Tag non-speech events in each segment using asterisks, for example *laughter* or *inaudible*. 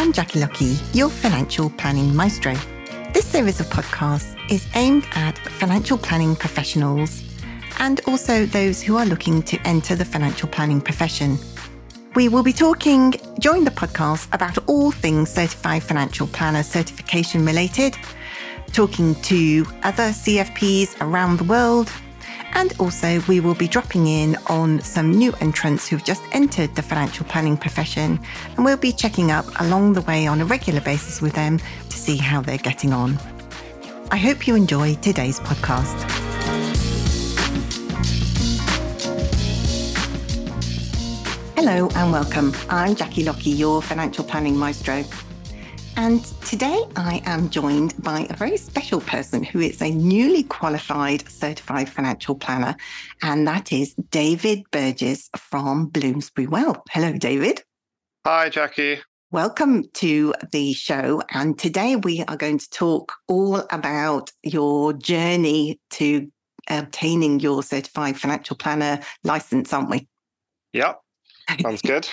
I'm Jackie Lockie, your financial planning maestro. This series of podcasts is aimed at financial planning professionals and also those who are looking to enter the financial planning profession. We will be talking during the podcast about all things certified financial planner certification related, talking to other CFPs around the world and also, we will be dropping in on some new entrants who've just entered the financial planning profession, and we'll be checking up along the way on a regular basis with them to see how they're getting on. I hope you enjoy today's podcast. Hello and welcome. I'm Jackie Lockie, your financial planning maestro. And today I am joined by a very special person who is a newly qualified certified financial planner, and that is David Burgess from Bloomsbury Wealth. Hello, David. Hi, Jackie. Welcome to the show. And today we are going to talk all about your journey to obtaining your certified financial planner license, aren't we? Yep. Sounds good.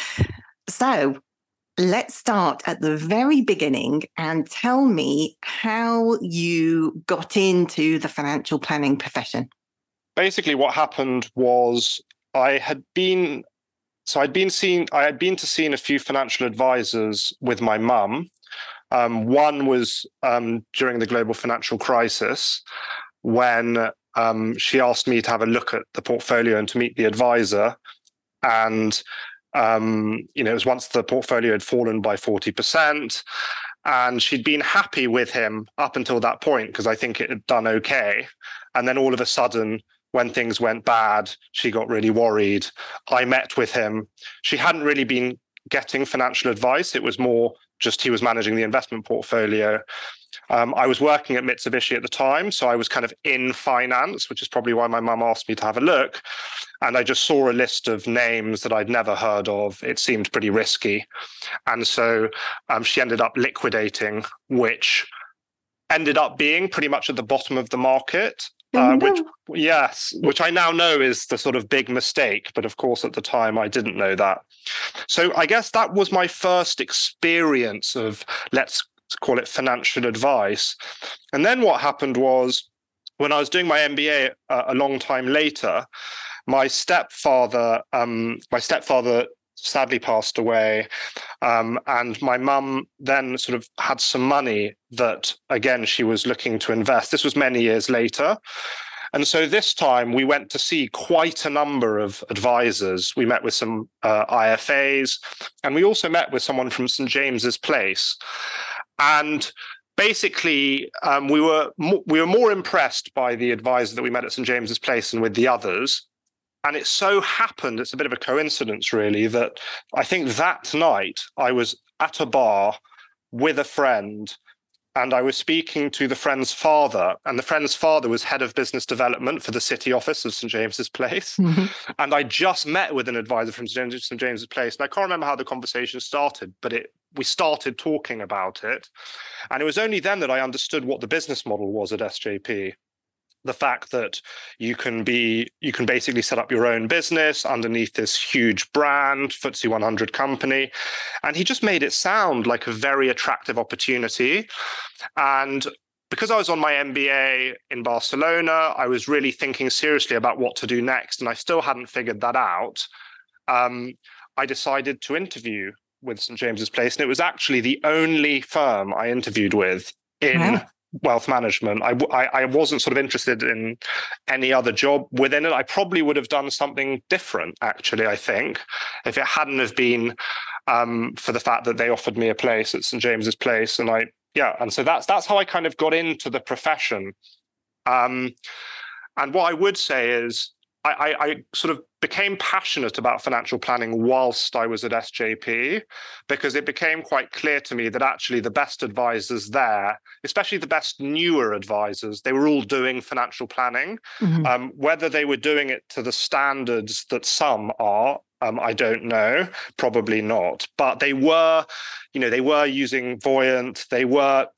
*laughs* so, let's start at the very beginning and tell me how you got into the financial planning profession. Basically, what happened was I had been so I'd been seen I had been to seeing a few financial advisors with my mum. Um, one was um, during the global financial crisis when um, she asked me to have a look at the portfolio and to meet the advisor. And um, you know, it was once the portfolio had fallen by 40%. And she'd been happy with him up until that point because I think it had done okay. And then all of a sudden, when things went bad, she got really worried. I met with him. She hadn't really been getting financial advice. It was more just he was managing the investment portfolio. Um, I was working at Mitsubishi at the time, so I was kind of in finance, which is probably why my mum asked me to have a look. And I just saw a list of names that I'd never heard of. It seemed pretty risky. And so um, she ended up liquidating, which ended up being pretty much at the bottom of the market. Uh, which yes, which I now know is the sort of big mistake, but of course at the time I didn't know that. So I guess that was my first experience of let's call it financial advice. And then what happened was when I was doing my MBA uh, a long time later, my stepfather, um, my stepfather sadly passed away. Um, and my mum then sort of had some money that, again, she was looking to invest. This was many years later. And so this time we went to see quite a number of advisors. We met with some uh, IFAs, and we also met with someone from St James's Place. And basically, um, we were mo- we were more impressed by the advisor that we met at St James's Place and with the others. And it so happened, it's a bit of a coincidence, really, that I think that night I was at a bar with a friend and I was speaking to the friend's father, and the friend's father was head of business development for the city office of St James's Place. *laughs* Mm-hmm. And I just met with an advisor from St. James's Place, and I can't remember how the conversation started, but it we started talking about it, and it was only then that I understood what the business model was at SJP the fact that you can be you can basically set up your own business underneath this huge brand FTSE 100 company. And he just made it sound like a very attractive opportunity. And because I was on my MBA in Barcelona I was really thinking seriously about what to do next and I still hadn't figured that out. Um, I decided to interview with St James's Place and it was actually the only firm I interviewed with in wealth management. I, I, I wasn't sort of interested in any other job within it. I probably would have done something different, actually. I think if it hadn't have been um, for the fact that they offered me a place at St James's Place, and I yeah, and so that's that's how I kind of got into the profession. Um, and what I would say is I, I, I, sort of became passionate about financial planning whilst I was at SJP because it became quite clear to me that actually the best advisors there, especially the best newer advisors, they were all doing financial planning. Mm-hmm. Um, whether they were doing it to the standards that some are, um, I don't know, probably not. But they were, you know, they were using Voyant, they were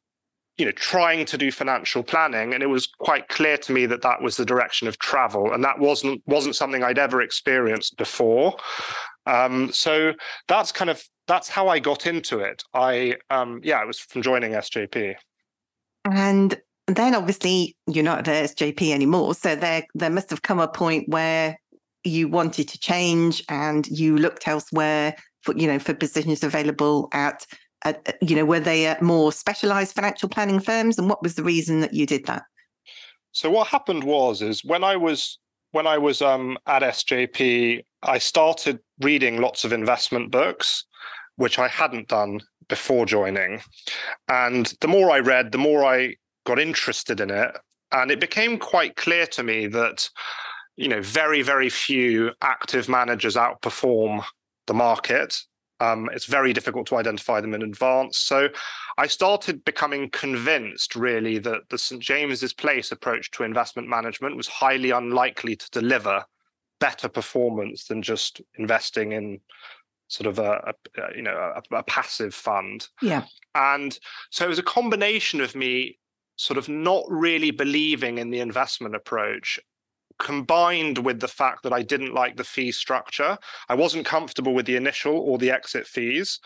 you know trying to do financial planning and it was quite clear to me that that was the direction of travel and that wasn't wasn't something i'd ever experienced before. Um, so that's kind of that's how i got into it. I um, yeah it was from joining sjp and then obviously you're not at sjp anymore so there there must have come a point where you wanted to change and you looked elsewhere for you know for positions available at at, you know, were they at more specialized financial planning firms? And what was the reason that you did that? So what happened was, is when I was when I was um, at SJP, I started reading lots of investment books, which I hadn't done before joining. And the more I read, the more I got interested in it. And it became quite clear to me that, you know, very, very few active managers outperform the market. Um, it's very difficult to identify them in advance. So I started becoming convinced, really, that the St. James's Place approach to investment management was highly unlikely to deliver better performance than just investing in sort of a, a you know a, a, passive fund. Yeah. And so it was a combination of me sort of not really believing in the investment approach combined with the fact that I didn't like the fee structure. I wasn't comfortable with the initial or the exit fees.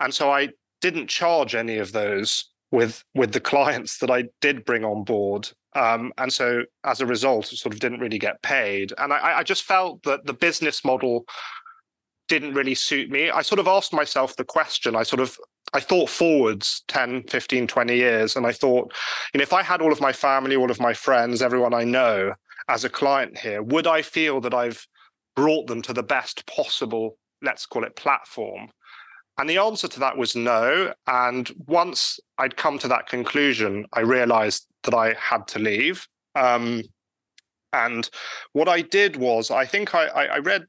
And so I didn't charge any of those with with the *laughs* clients that I did bring on board. Um, and so as a result, it sort of didn't really get paid. And I, I just felt that the business model didn't really suit me. I sort of asked myself the question, I sort of I thought forwards 10, 15, 20 years. And I thought, you know, if I had all of my family, all of my friends, everyone I know as a client here, would I feel that I've brought them to the best possible, let's call it platform? And the answer to that was no. And once I'd come to that conclusion, I realized that I had to leave. Um, and what I did was, I think I, I read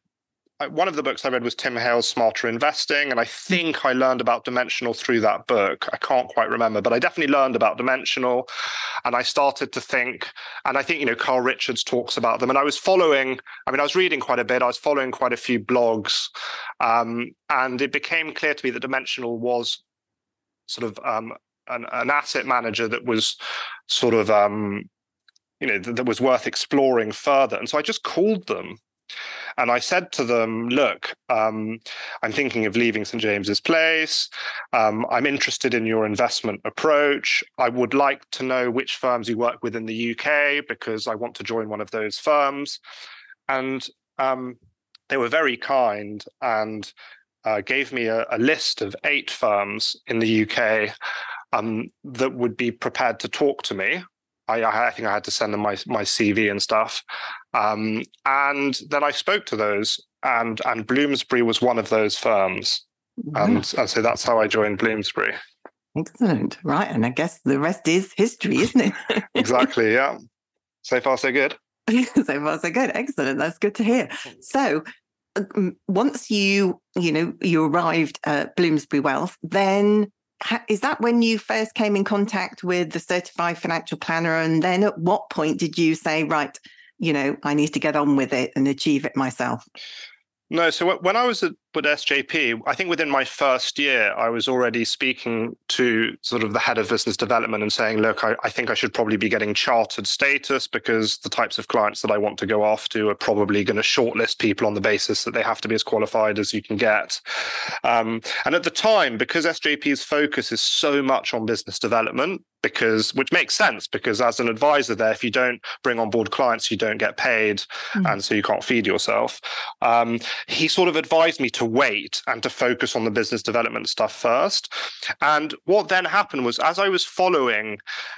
one of the books I read was Tim Hale's Smarter Investing, and I think I learned about dimensional through that book. I can't quite remember, but I definitely learned about dimensional, and I started to think. And I think you know Carl Richards talks about them, and I was following. I mean, I was reading quite a bit. I was following quite a few blogs, um, and it became clear to me that dimensional was sort of um, an, an, asset manager that was sort of um, you know that was worth exploring further. And so I just called them and I said to them, look, um, I'm thinking of leaving St. James's Place. Um, I'm interested in your investment approach. I would like to know which firms you work with in the UK because I want to join one of those firms. And um, they were very kind and uh, gave me a, a, list of eight firms in the UK um, that would be prepared to talk to me. I, I think I had to send them my my CV and stuff, um, and then I spoke to those, and and Bloomsbury was one of those firms, and, and so that's how I joined Bloomsbury. Excellent, right? And I guess the rest is history, isn't it? *laughs* exactly. Yeah. So far, so good. *laughs* so far, so good. Excellent. That's good to hear. So, um, once you you know you arrived at Bloomsbury Wealth, then is that when you first came in contact with the certified financial planner and then at what point did you say right you know i need to get on with it and achieve it myself. No so when i was at with SJP, I think within my first year, I was already speaking to sort of the head of business development and saying, look, I, I, think I should probably be getting chartered status because the types of clients that I want to go after are probably going to shortlist people on the basis that they have to be as qualified as you can get. Um, and at the time, because SJP's focus is so much on business development, because which makes sense because as an advisor there if you don't bring on board clients you don't get paid mm-hmm. and so you can't feed yourself um, he sort of advised me to to wait and to focus on the business development stuff first. And what then happened was, as I was following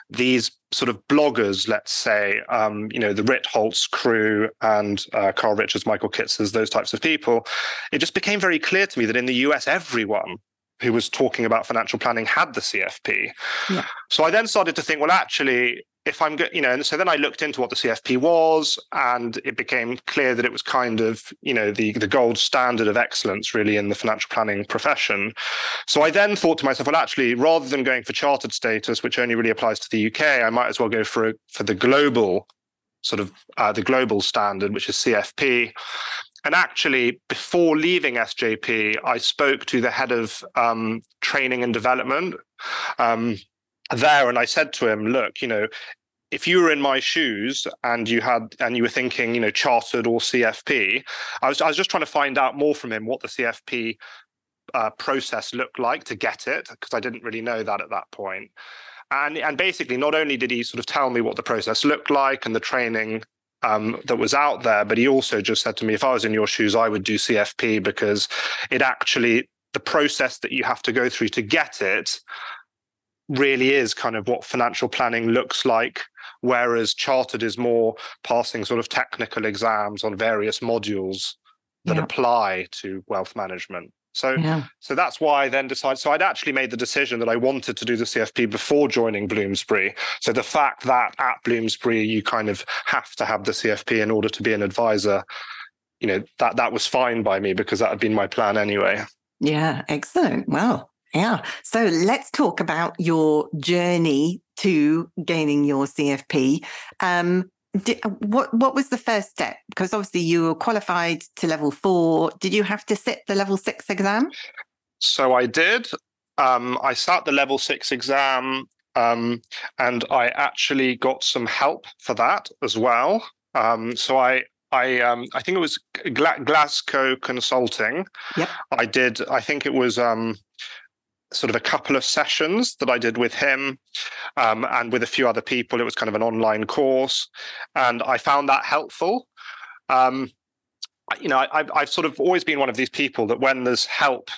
these sort of bloggers, let's say, um, you know, the Ritholtz crew and uh, Carl Richards, Michael Kitces, those types of people, it just became very clear to me that in the US, everyone who was talking about financial planning had the CFP. Yeah. So I then started to think, well, actually, if I'm good, you know, and so then I looked into what the CFP was, and it became clear that it was kind of, you know, the the gold standard of excellence really in the financial planning profession. So I then thought to myself, well, actually, rather than going for chartered status, which only really applies to the UK, I might as well go for a, for the global sort of uh, the global standard, which is CFP. And actually, before leaving SJP, I spoke to the head of um, training and development. Um, there and I said to him, look, you know, if you were in my shoes and you had and you were thinking, you know, chartered or CFP, I was I was just trying to find out more from him what the CFP uh, process looked like to get it because I didn't really know that at that point. And and basically, not only did he sort of tell me what the process looked like and the training um, that was out there, but he also just said to me, if I was in your shoes, I would do CFP because it actually the process that you have to go through to get it really is kind of what financial planning looks like whereas chartered is more passing sort of technical exams on various modules that yeah. apply to wealth management so yeah. so that's why I then decided so I'd actually made the decision that I wanted to do the CFP before joining Bloomsbury so the fact that at Bloomsbury you kind of have to have the CFP in order to be an advisor you know that that was fine by me because that had been my plan anyway yeah excellent well yeah. So let's talk about your journey to gaining your CFP. Um, did, what what was the first step? Because obviously you were qualified to level four. Did you have to sit the level six exam? So I did. Um, I sat the level six exam, um, and I actually got some help for that as well. Um, so I I um, I think it was Glasgow Consulting. Yep. I did. I think it was um, sort of a couple of sessions that I did with him um, and with a few other people. It was kind of an online course, and I found that helpful. Um, you know, I, have sort of always been one of these people that when there's help,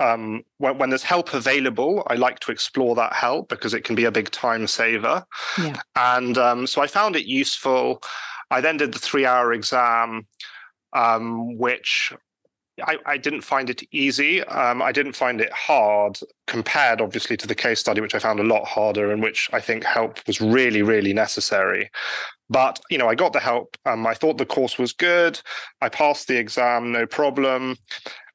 um, when, when, there's help available, I like to explore that help because it can be a big time saver. Yeah. And um, so I found it useful. I then did the three hour exam, um, which I, I, didn't find it easy. Um, I didn't find it hard compared, obviously, to the case study, which I found a lot harder and which I think help was really, really necessary. But you know, I got the help. Um, I thought the course was good. I passed the exam, no problem.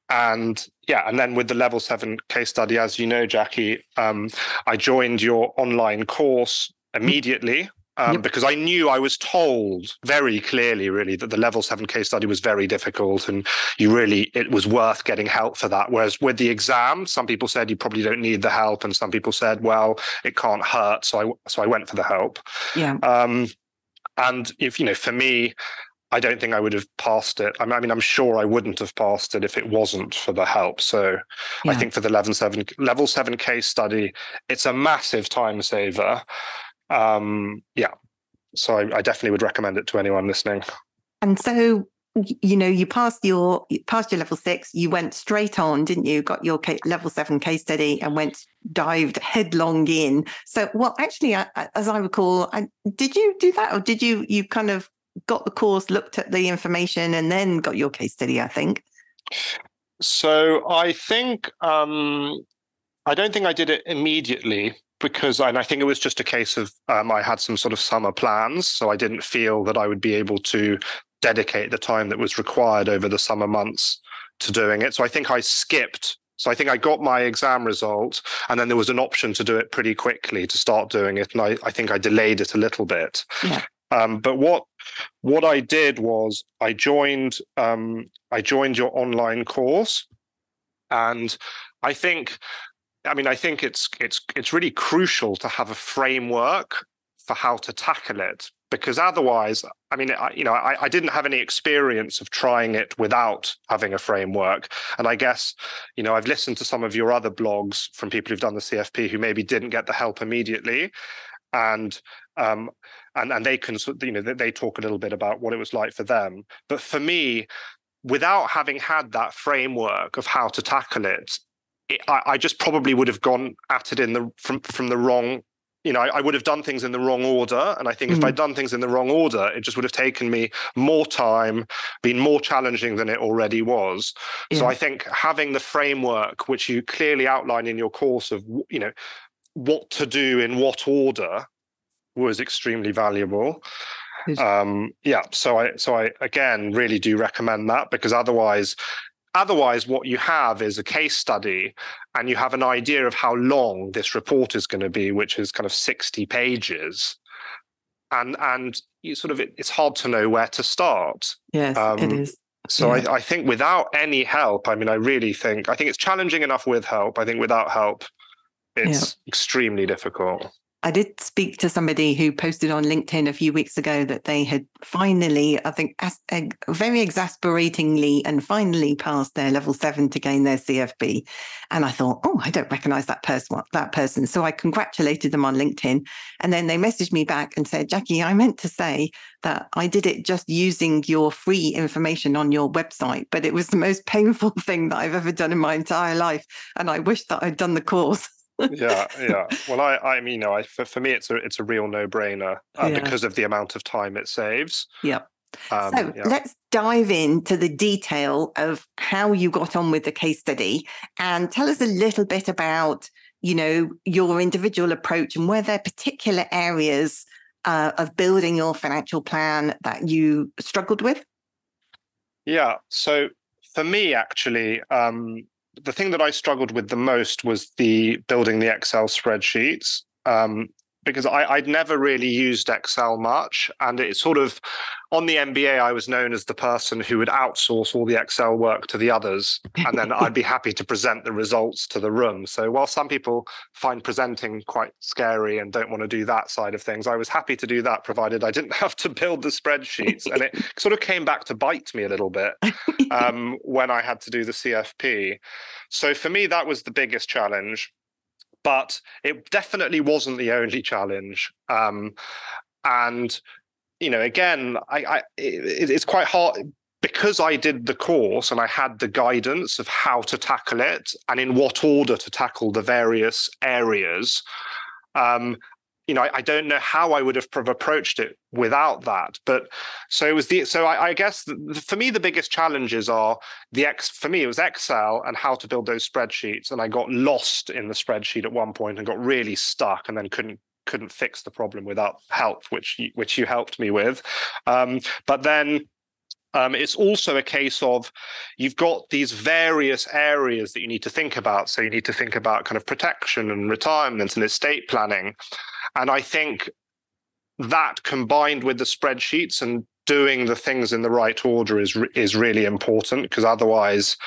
And yeah, and then with the level seven case study, as you know, Jackie, um, I joined your online course immediately um, yep. because I knew I was told very clearly, really, that the level seven case study was very difficult, and you really it was worth getting help for that. Whereas with the exam, some people said you probably don't need the help, and some people said, well, it can't hurt. So I so I went for the help. Yeah. Um, and if you know, for me, I don't think I would have passed it. I mean, I'm sure I wouldn't have passed it if it wasn't for the help. So yeah. I think for the level seven level seven case study, it's a massive time saver um, yeah, so I, I definitely would recommend it to anyone listening. And so you know you passed your passed your level six you went straight on didn't you? Got your level seven case study and went dived headlong in. So well actually I, as i recall I, did you do that or did you you kind of got the course looked at the information and then got your case study i think? So i think um i don't think i did it immediately because and I think it was just a case of um, I had some sort of summer plans, so I didn't feel that I would be able to dedicate the time that was required over the summer months to doing it. So I think I skipped. So I think I got my exam result, and then there was an option to do it pretty quickly to start doing it, and I, I think I delayed it a little bit. Yeah. Um, but what what I did was I joined um, I joined your online course, and I think I mean, I think it's it's it's really crucial to have a framework for how to tackle it because otherwise, I mean, I, you know, I, I didn't have any experience of trying it without having a framework, and I guess, you know, I've listened to some of your other blogs from people who've done the CFP who maybe didn't get the help immediately, and um, and and they can, you know, they talk a little bit about what it was like for them, but for me, without having had that framework of how to tackle it I, I, just probably would have gone at it in the from from the wrong you know, I, I, would have done things in the wrong order. And I think mm. if I'd done things in the wrong order, it just would have taken me more time, been more challenging than it already was. Yeah. So I think having the framework, which you clearly outline in your course of, you know, what to do in what order was extremely valuable. Um, yeah. So I, so I, again, really do recommend that because otherwise Otherwise, what you have is a case study, and you have an idea of how long this report is going to be, which is kind of 60 pages. And and you sort of it, it's hard to know where to start. Yes, um, it is. So yeah. I, I think without any help, I mean, I really think I think it's challenging enough with help. I think without help, it's yeah. extremely difficult. I did speak to somebody who posted on LinkedIn a few weeks ago that they had finally, I think, as, uh, very exasperatingly and finally passed their level seven to gain their CFP. And I thought, oh, I don't recognize that person. That person. So I congratulated them on LinkedIn, and then they messaged me back and said, Jackie, I meant to say that I did it just using your free information on your website, but it was the most *laughs* painful thing that I've ever done in my entire life, and I wish that I'd done the course yeah, yeah. Well, I, I mean, you know, I, for, for me, it's a, it's a real no-brainer uh, yeah. because of the amount of time it saves. Yep. Um, so yeah. let's dive into the detail of how you got on with the case study and tell us a little bit about, you know, your individual approach and were there particular areas uh, of building your financial plan that you struggled with. Yeah. So for me, actually, um, the thing that I struggled with the most was the building the Excel spreadsheets. Um, because I, I'd never really used Excel much. And it sort of, on the MBA, I was known as the person who would outsource all the Excel work to the others. And then I'd be *laughs* happy to present the results to the room. So while some people find presenting quite scary and don't want to do that side of things, I was happy to do that, provided I didn't *laughs* have to build the spreadsheets. And it *laughs* sort of came back to bite me a little bit um, when I had to do the CFP. So for me, that was the biggest challenge but it definitely wasn't the only challenge. Um, and you know, again, I, I it, it's quite hard because I did the course and I had the guidance of how to tackle it and in what order to tackle the various areas. Um, you know, I, I, don't know how I would have approached it without that. But so it was the so I, I guess the, for me the biggest challenges are the X. For me, it was Excel and how to build those spreadsheets. And I got lost in the spreadsheet at one point and got really stuck, and then couldn't couldn't fix the problem without help, which you, which you helped me with. Um, but then um, it's also a case of you've got these various areas that you need to think about. So you need to think about kind of protection and retirement and estate planning. And I think that combined with the spreadsheets and doing the things in the right order is is really important because otherwise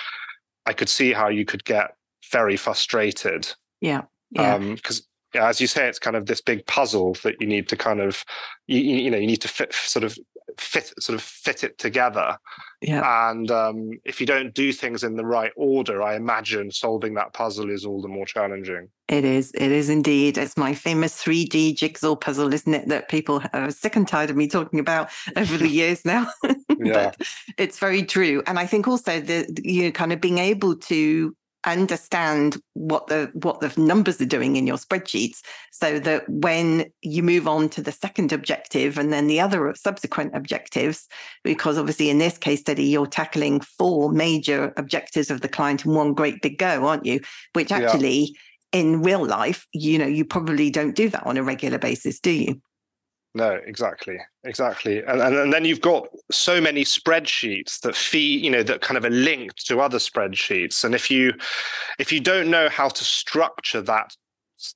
I could see how you could get very frustrated. Yeah. Yeah. Because um, as you say, it's kind of this big puzzle that you need to kind of, you, you know, you need to fit, sort of fit sort of fit it together. Yeah. And um, if you don't do things in the right order, I imagine solving that puzzle is all the more challenging. It is. It is indeed. It's my famous 3D jigsaw puzzle, isn't it? That people are sick and tired of me talking about over the *laughs* years now. *laughs* yeah. it's very true. And I think also that you know, kind of being able to understand what the what the numbers are doing in your spreadsheets so that when you move on to the second objective and then the other subsequent objectives because obviously in this case study you're tackling four major objectives of the client in one great big go aren't you which actually yeah. in real life you know you probably don't do that on a regular basis do you no, exactly, exactly, and, and and then you've got so many spreadsheets that feed, you know, that kind of are linked to other spreadsheets, and if you if you don't know how to structure that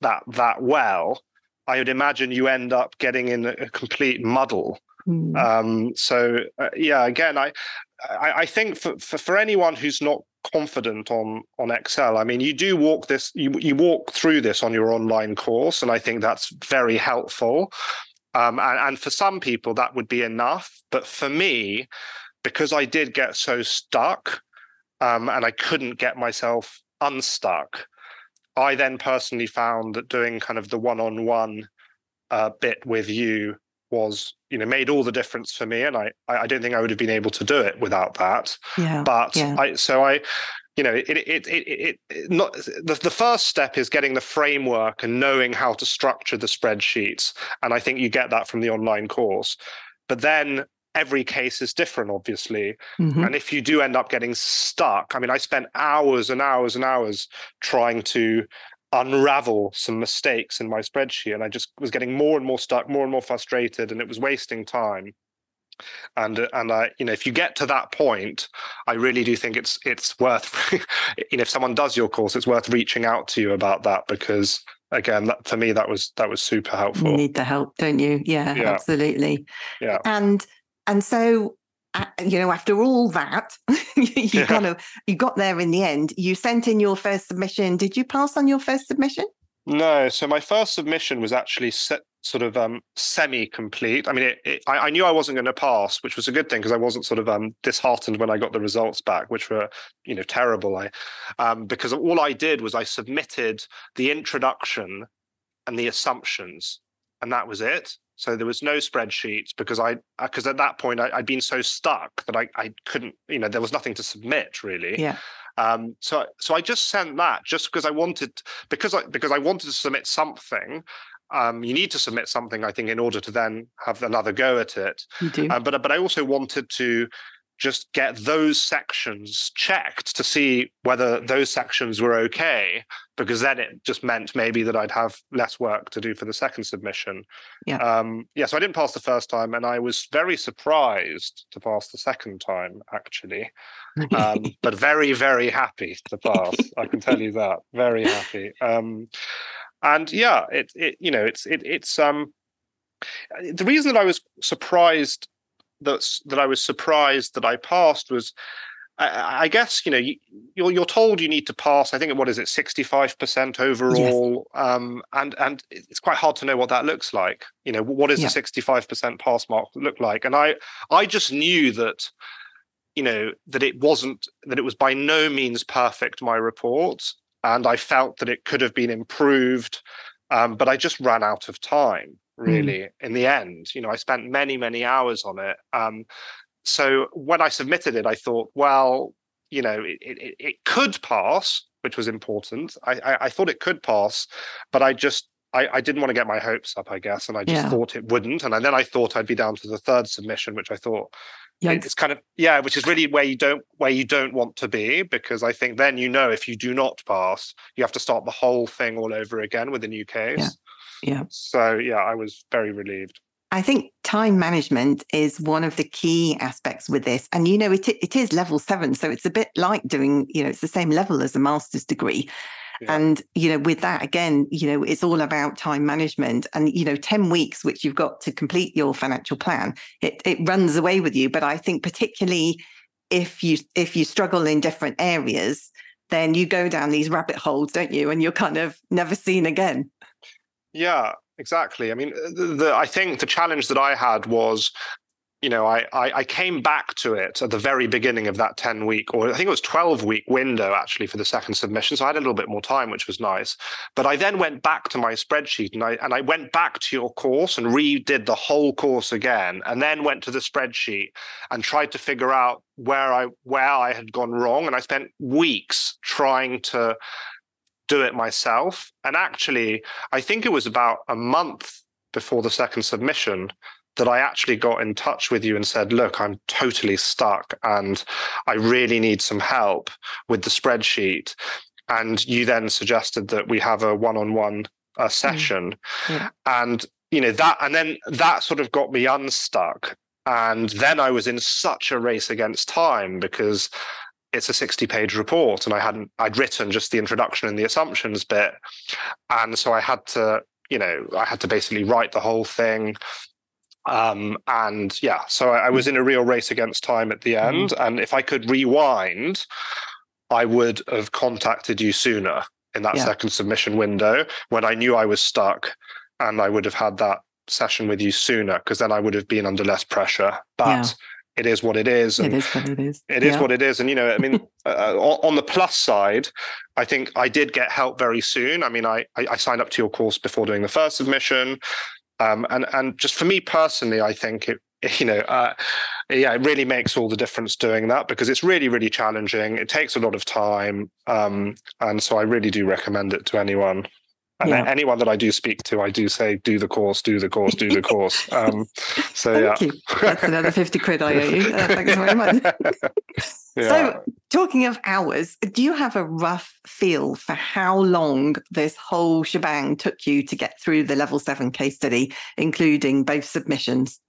that that well, I would imagine you end up getting in a complete muddle. Mm. Um, so uh, yeah, again, I, I, I think for, for for anyone who's not confident on on Excel, I mean, you do walk this, you you walk through this on your online course, and I think that's very helpful. Um, and, and for some people, that would be enough. But for me, because I did get so stuck um, and I couldn't get myself unstuck, I then personally found that doing kind of the one on one bit with you was you know made all the difference for me and i i don't think i would have been able to do it without that yeah but yeah. i so i you know, it it it, it, not the, the first step is getting the framework and knowing how to structure the spreadsheets. And I think you get that from the online course. But then every case is different, obviously. Mm-hmm. And if you do end up getting stuck, I mean, I spent hours and hours and hours trying to unravel some mistakes in my spreadsheet. And I just was getting more and more stuck, more and more frustrated, and it was wasting time and and I you know if you get to that point I really do think it's it's worth *laughs* you know if someone does your course it's worth reaching out to you about that because again that, for me that was that was super helpful. you need the help don't you? Yeah, yeah. absolutely. Yeah. And and so uh, you know after all that *laughs* you yeah. kind of you got there in the end. You sent in your first submission. Did you pass on your first submission? No, so my first submission was actually set, sort of um, semi-complete. I mean, it, it, I, I, knew I wasn't going to pass, which was a good thing because I wasn't sort of um, disheartened when I got the results back, which were you know terrible. I um, because all I did was I submitted the introduction and the assumptions, and that was it. So there was no spreadsheets because I because at that point I, had been so stuck that I, I couldn't you know there was nothing to submit really. Yeah. Um, so so I just sent that just because I wanted because I because I wanted to submit something. Um, you need to submit something, I think, in order to then have another go at it. You do. Uh, but but I also wanted to just get those sections checked to see whether those sections were okay, because then it just meant maybe that I'd have less work to do for the second submission. Yeah. Um, yeah. So I didn't pass the first time, and I was very surprised to pass the second time, actually. *laughs* Um, but very, very happy to pass. I can tell you that. Very happy. Um, and yeah, it, it, you know, it's, it, it's, um, the reason that I was surprised that's that I was surprised that I passed was I, I guess you know you, you're you're told you need to pass. I think what is it, sixty five percent overall, yes. um, and and it's quite hard to know what that looks like. You know, what does yeah. the sixty five percent pass mark look like? And I I just knew that you know that it wasn't that it was by no means perfect my report, and I felt that it could have been improved, um, but I just ran out of time. Mm. really mm. in the end you know i spent many many hours on it um, so when i submitted it i thought well you know it, it, it could pass which was important I, I, I thought it could pass but i just I, I, didn't want to get my hopes up, I guess, and I just yeah. thought it wouldn't. And then I thought I'd be down to the third submission, which I thought Yikes. it's kind of yeah, which is really where you don't where you don't want to be because I think then you know if you do not pass, you have to start the whole thing all over again with a new case. Yeah. Yeah. So yeah, I was very relieved. I think time management is one of the key aspects with this. And, you know, it, it is level seven. So it's a bit like doing, you know, it's the same level as a master's degree. Yeah. And, you know, with that, again, you know, it's all about time management and, you know, 10 weeks, which you've got to complete your financial plan, it, it runs away with you. But I think particularly if you if you struggle in different areas, then you go down these rabbit holes, don't you? And you're kind of never seen again. Yeah, exactly. I mean, the, the, I think the challenge that I had was, you know, I, I, I came back to it at the very beginning of that ten week, or I think it was twelve week window actually for the second submission. So I had a little bit more time, which was nice. But I then went back to my spreadsheet and I and I went back to your course and redid the whole course again, and then went to the spreadsheet and tried to figure out where I where I had gone wrong. And I spent weeks trying to do it myself. And actually, I think it was about a month before the second submission that I actually got in touch with you and said, Look, I'm totally stuck and I really need some help with the spreadsheet. And you then suggested that we have a one on one session. Yeah. And, you know, that, and then that sort of got me unstuck. And then I was in such a race against time because it's a 60 page report and i hadn't i'd written just the introduction and the assumptions bit and so i had to you know i had to basically write the whole thing um, and yeah so I, I, was in a real race against time at the mm-hmm. end mm-hmm. and if i could rewind i would have contacted you sooner in that yeah. second submission window when i knew i was stuck and i would have had that session with you sooner because then i would have been under less pressure but yeah it is what it is. And it is what it is. It is yeah. what it is. And, you know, I mean, *laughs* uh, on the plus side, I think I did get help very soon. I mean, I, I signed up to your course before doing the first submission. Um, and, and just for me personally, I think it, *laughs* you know, uh, yeah, it really makes all the difference doing that because it's really, really challenging. It takes a lot of time. Um, and so I really do recommend it to anyone. And yeah. anyone that I do speak to, I do say, do the course, do the course, do the course. *laughs* Um, so Thank yeah, you. that's another fifty quid I owe you. Uh, thanks very much. *laughs* yeah. So, talking of hours, do you have a rough feel for how long this whole shebang took you to get through the level seven case study, including both submissions?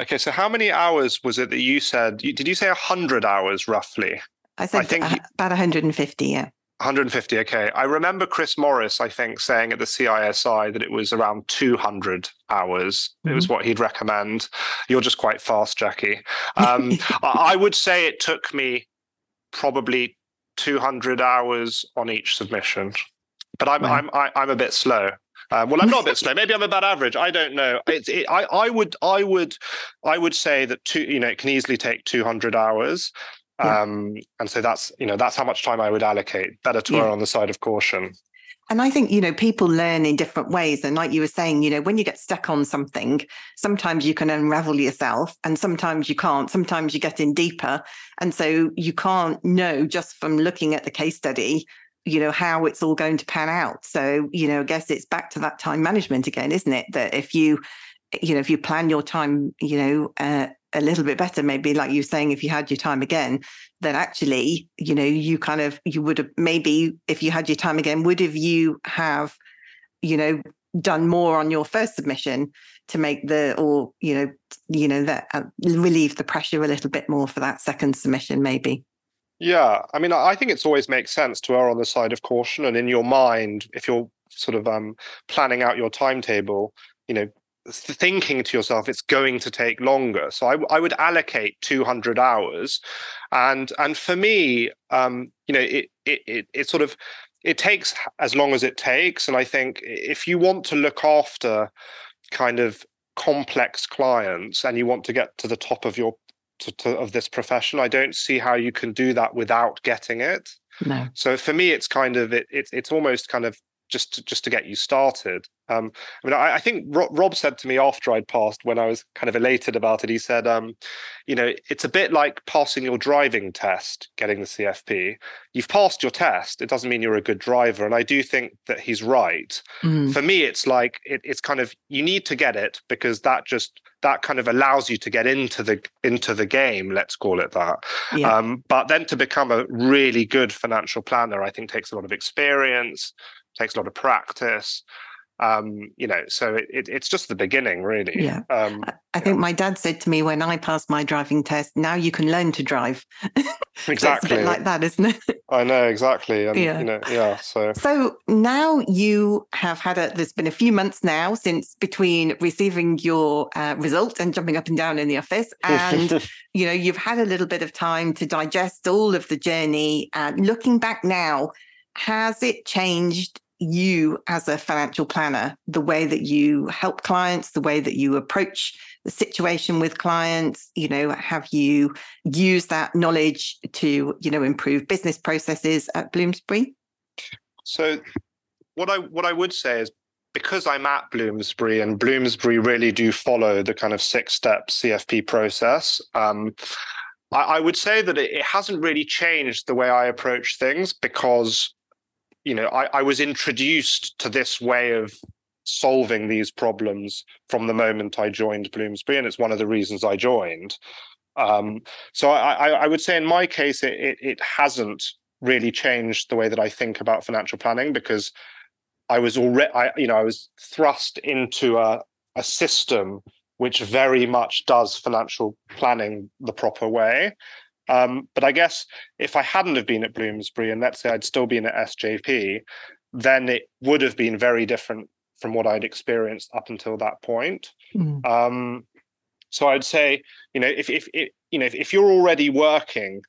Okay, so how many hours was it that you said? Did you say hundred hours roughly? I said I think about 150. Yeah. 150. Okay. I remember Chris Morris, I think, saying at the CISI that it was around 200 hours. Mm-hmm. It was what he'd recommend. You're just quite fast, Jackie. *laughs* Um, I would say it took me probably 200 hours on each submission. but I'm I'm I, am i am a bit slow. Um, well, I'm not a bit *laughs* slow. Maybe I'm about average. I don't know. It's it, I I would I would I would say that two you know it can easily take 200 hours. Um, and so that's you know that's how much time I would allocate. Better to yeah. err on the side of caution. And I think, you know, people learn in different ways. And like you were saying, you know, when you get stuck on something, sometimes you can unravel yourself and sometimes you can't. Sometimes you get in deeper. And so you can't know just from looking at the case study, you know, how it's all going to pan out. So, you know, I guess it's back to that time management again, isn't it? That if you, you know, if you plan your time, you know, uh, a little bit better maybe like you saying if you had your time again then actually you know you kind of you would have maybe if you had your time again would have you have you know done more on your first submission to make the or you know you know that uh, relieve the pressure a little bit more for that second submission maybe? Yeah i mean i think it's always makes sense to err on the side of caution and in your mind if you're sort of um planning out your timetable you know thinking to yourself it's going to take longer. So i, I would allocate 200 hours. And and for me um you know it, it it it sort of it takes as long as it takes. And i think if you want to look after kind of complex clients and you want to get to the top of your to, to, of this profession i don't see how you can do that without getting it. No. so for me it's kind of it, it it's almost kind of just to, just to get you started. Um, I mean, I, I think Rob said to me after I'd passed, when I was kind of elated about it, he said, um, "You know, it's a bit like passing your driving test, getting the CFP. You've passed your test. It doesn't mean you're a good driver." And I do think that he's right. Mm. For me, it's like it, it's kind of you need to get it because that just that kind of allows you to get into the into the game let's call it that yeah. um, but then to become a really good financial planner i think takes a lot of experience takes a lot of practice um, you know, so it, it, it's just the beginning, really. Yeah. Um, I think yeah. my dad said to me when I passed my driving test, now you can learn to drive. *laughs* exactly. like that, isn't it? *laughs* I know, exactly. And, yeah. You know, yeah. So, so now you have had a, there's been a few months now since between receiving your uh, result and jumping up and down in the office. And, *laughs* you know, you've had a little bit of time to digest all of the journey. And looking back now, has it changed you as a financial planner, the way that you help clients, the way that you approach the situation with clients, you know, have you used that knowledge to, you know, improve business processes at Bloomsbury? So what I what I would say is because I'm at Bloomsbury and Bloomsbury really do follow the kind of six step CFP process, um, I, I, would say that it, it hasn't really changed the way I approach things because you know, I, I was introduced to this way of solving these problems from the moment I joined Bloomsbury, and it's one of the reasons I joined. Um, so I, I, would say in my case, it, it, it hasn't really changed the way that I think about financial planning because I was already, I, you know, I was thrust into a, a system which very much does financial planning the proper way. Um, but I guess if I hadn't have been at Bloomsbury and let's say I'd still been at SJP, then it would have been very different from what I'd experienced up until that point. Mm. Um, so I'd say, you know, if if, you know if, if you're already working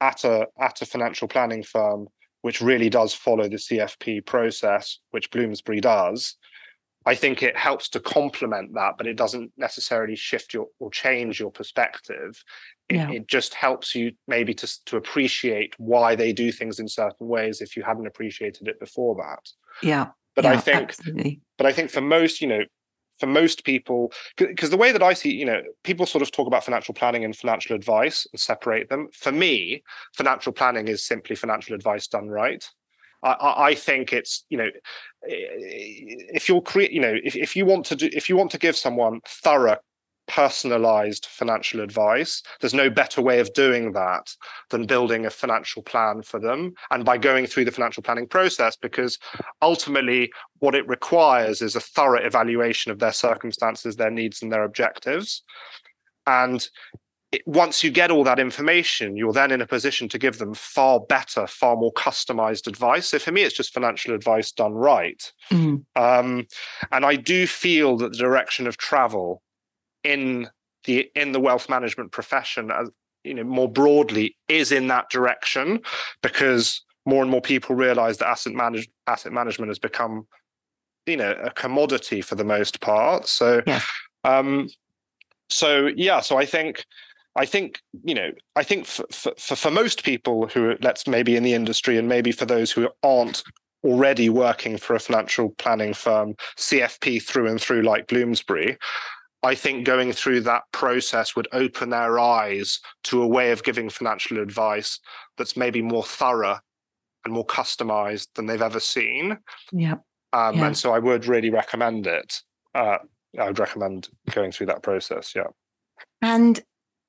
at a at a financial planning firm which really does follow the CFP process, which Bloomsbury does, I think it helps to complement that, but it doesn't necessarily shift your or change your perspective. It, yeah. it, just helps you maybe to to appreciate why they do things in certain ways if you hadn't appreciated it before that. Yeah. But yeah, I think, absolutely. but I think for most, you know, for most people, because the way that I see, you know, people sort of talk about financial planning and financial advice and separate them. For me, financial planning is simply financial advice done right. I, I think it's you know if you're create you know if, if you want to do if you want to give someone thorough personalized financial advice there's no better way of doing that than building a financial plan for them and by going through the financial planning process because ultimately what it requires is a thorough evaluation of their circumstances their needs and their objectives and once you get all that information, you're then in a position to give them far better, far more customized advice. So for me, it's just financial advice done right. Mm. Um, and I do feel that the direction of travel in the in the wealth management profession, as you know, more broadly, is in that direction because more and more people realize that asset manage asset management has become you know a commodity for the most part so Yeah. um so yeah so i think i think you know i think for, for for most people who are, let's maybe in the industry and maybe for those who aren't already working for a financial planning firm cfp through and through like bloomsbury I think going through that process would open their eyes to a way of giving financial advice that's maybe more thorough and more customized than they've ever seen. Yeah. Um, Yeah. And so I would really recommend it. Uh, I would recommend going through that process. Yeah. And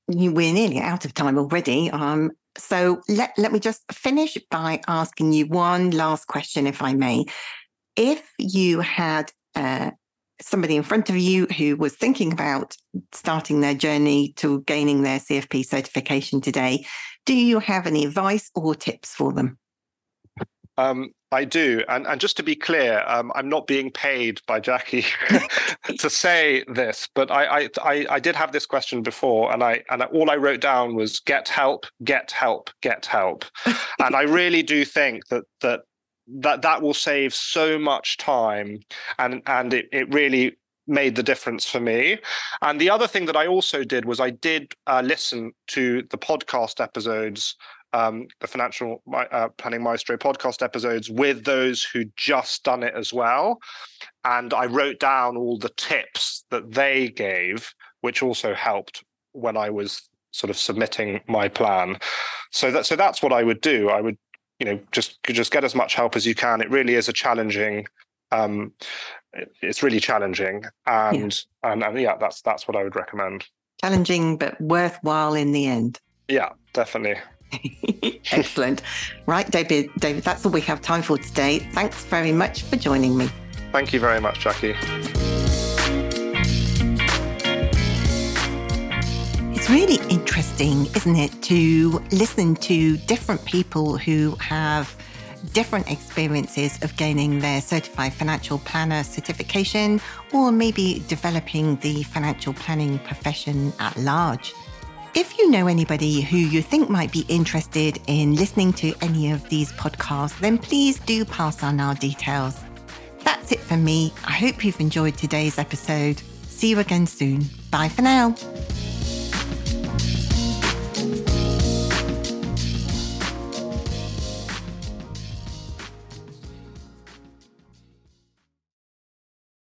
you, we're nearly out of time already. Um, so let, let me just finish by asking you one last question, if I may. If you had uh, somebody in front of you who was thinking about starting their journey to gaining their CFP certification today, do you have any advice or tips for them? Um, I do, and and just to be clear, um, I'm not being paid by Jackie *laughs* *laughs* to say this, but I, I I I did have this question before, and I and all I wrote down was get help, get help, get help, *laughs* and I really do think that that that that will save so much time, and and it it really made the difference for me. And the other thing that I also did was I did uh, listen to the podcast episodes um, the financial uh, planning maestro podcast episodes with those who just done it as well. And i wrote down all the tips that they gave which also helped when i was sort of submitting my plan. So that so that's what i would do. I would you know just just get as much help as you can it really is a challenging um it's really challenging and and, and yeah that's that's what i would recommend Challenging, but worthwhile in the end. yeah definitely *laughs* Excellent. Right, David, David, that's all we have time for today. Thanks very much for joining me. thank you very much jackie Really interesting, isn't it, to listen to different people who have different experiences of gaining their certified financial planner certification or maybe developing the financial planning profession at large. If you know anybody who you think might be interested in listening to any of these podcasts, then please do pass on our details. That's it for me. I hope you've enjoyed today's episode. See you again soon. Bye for now.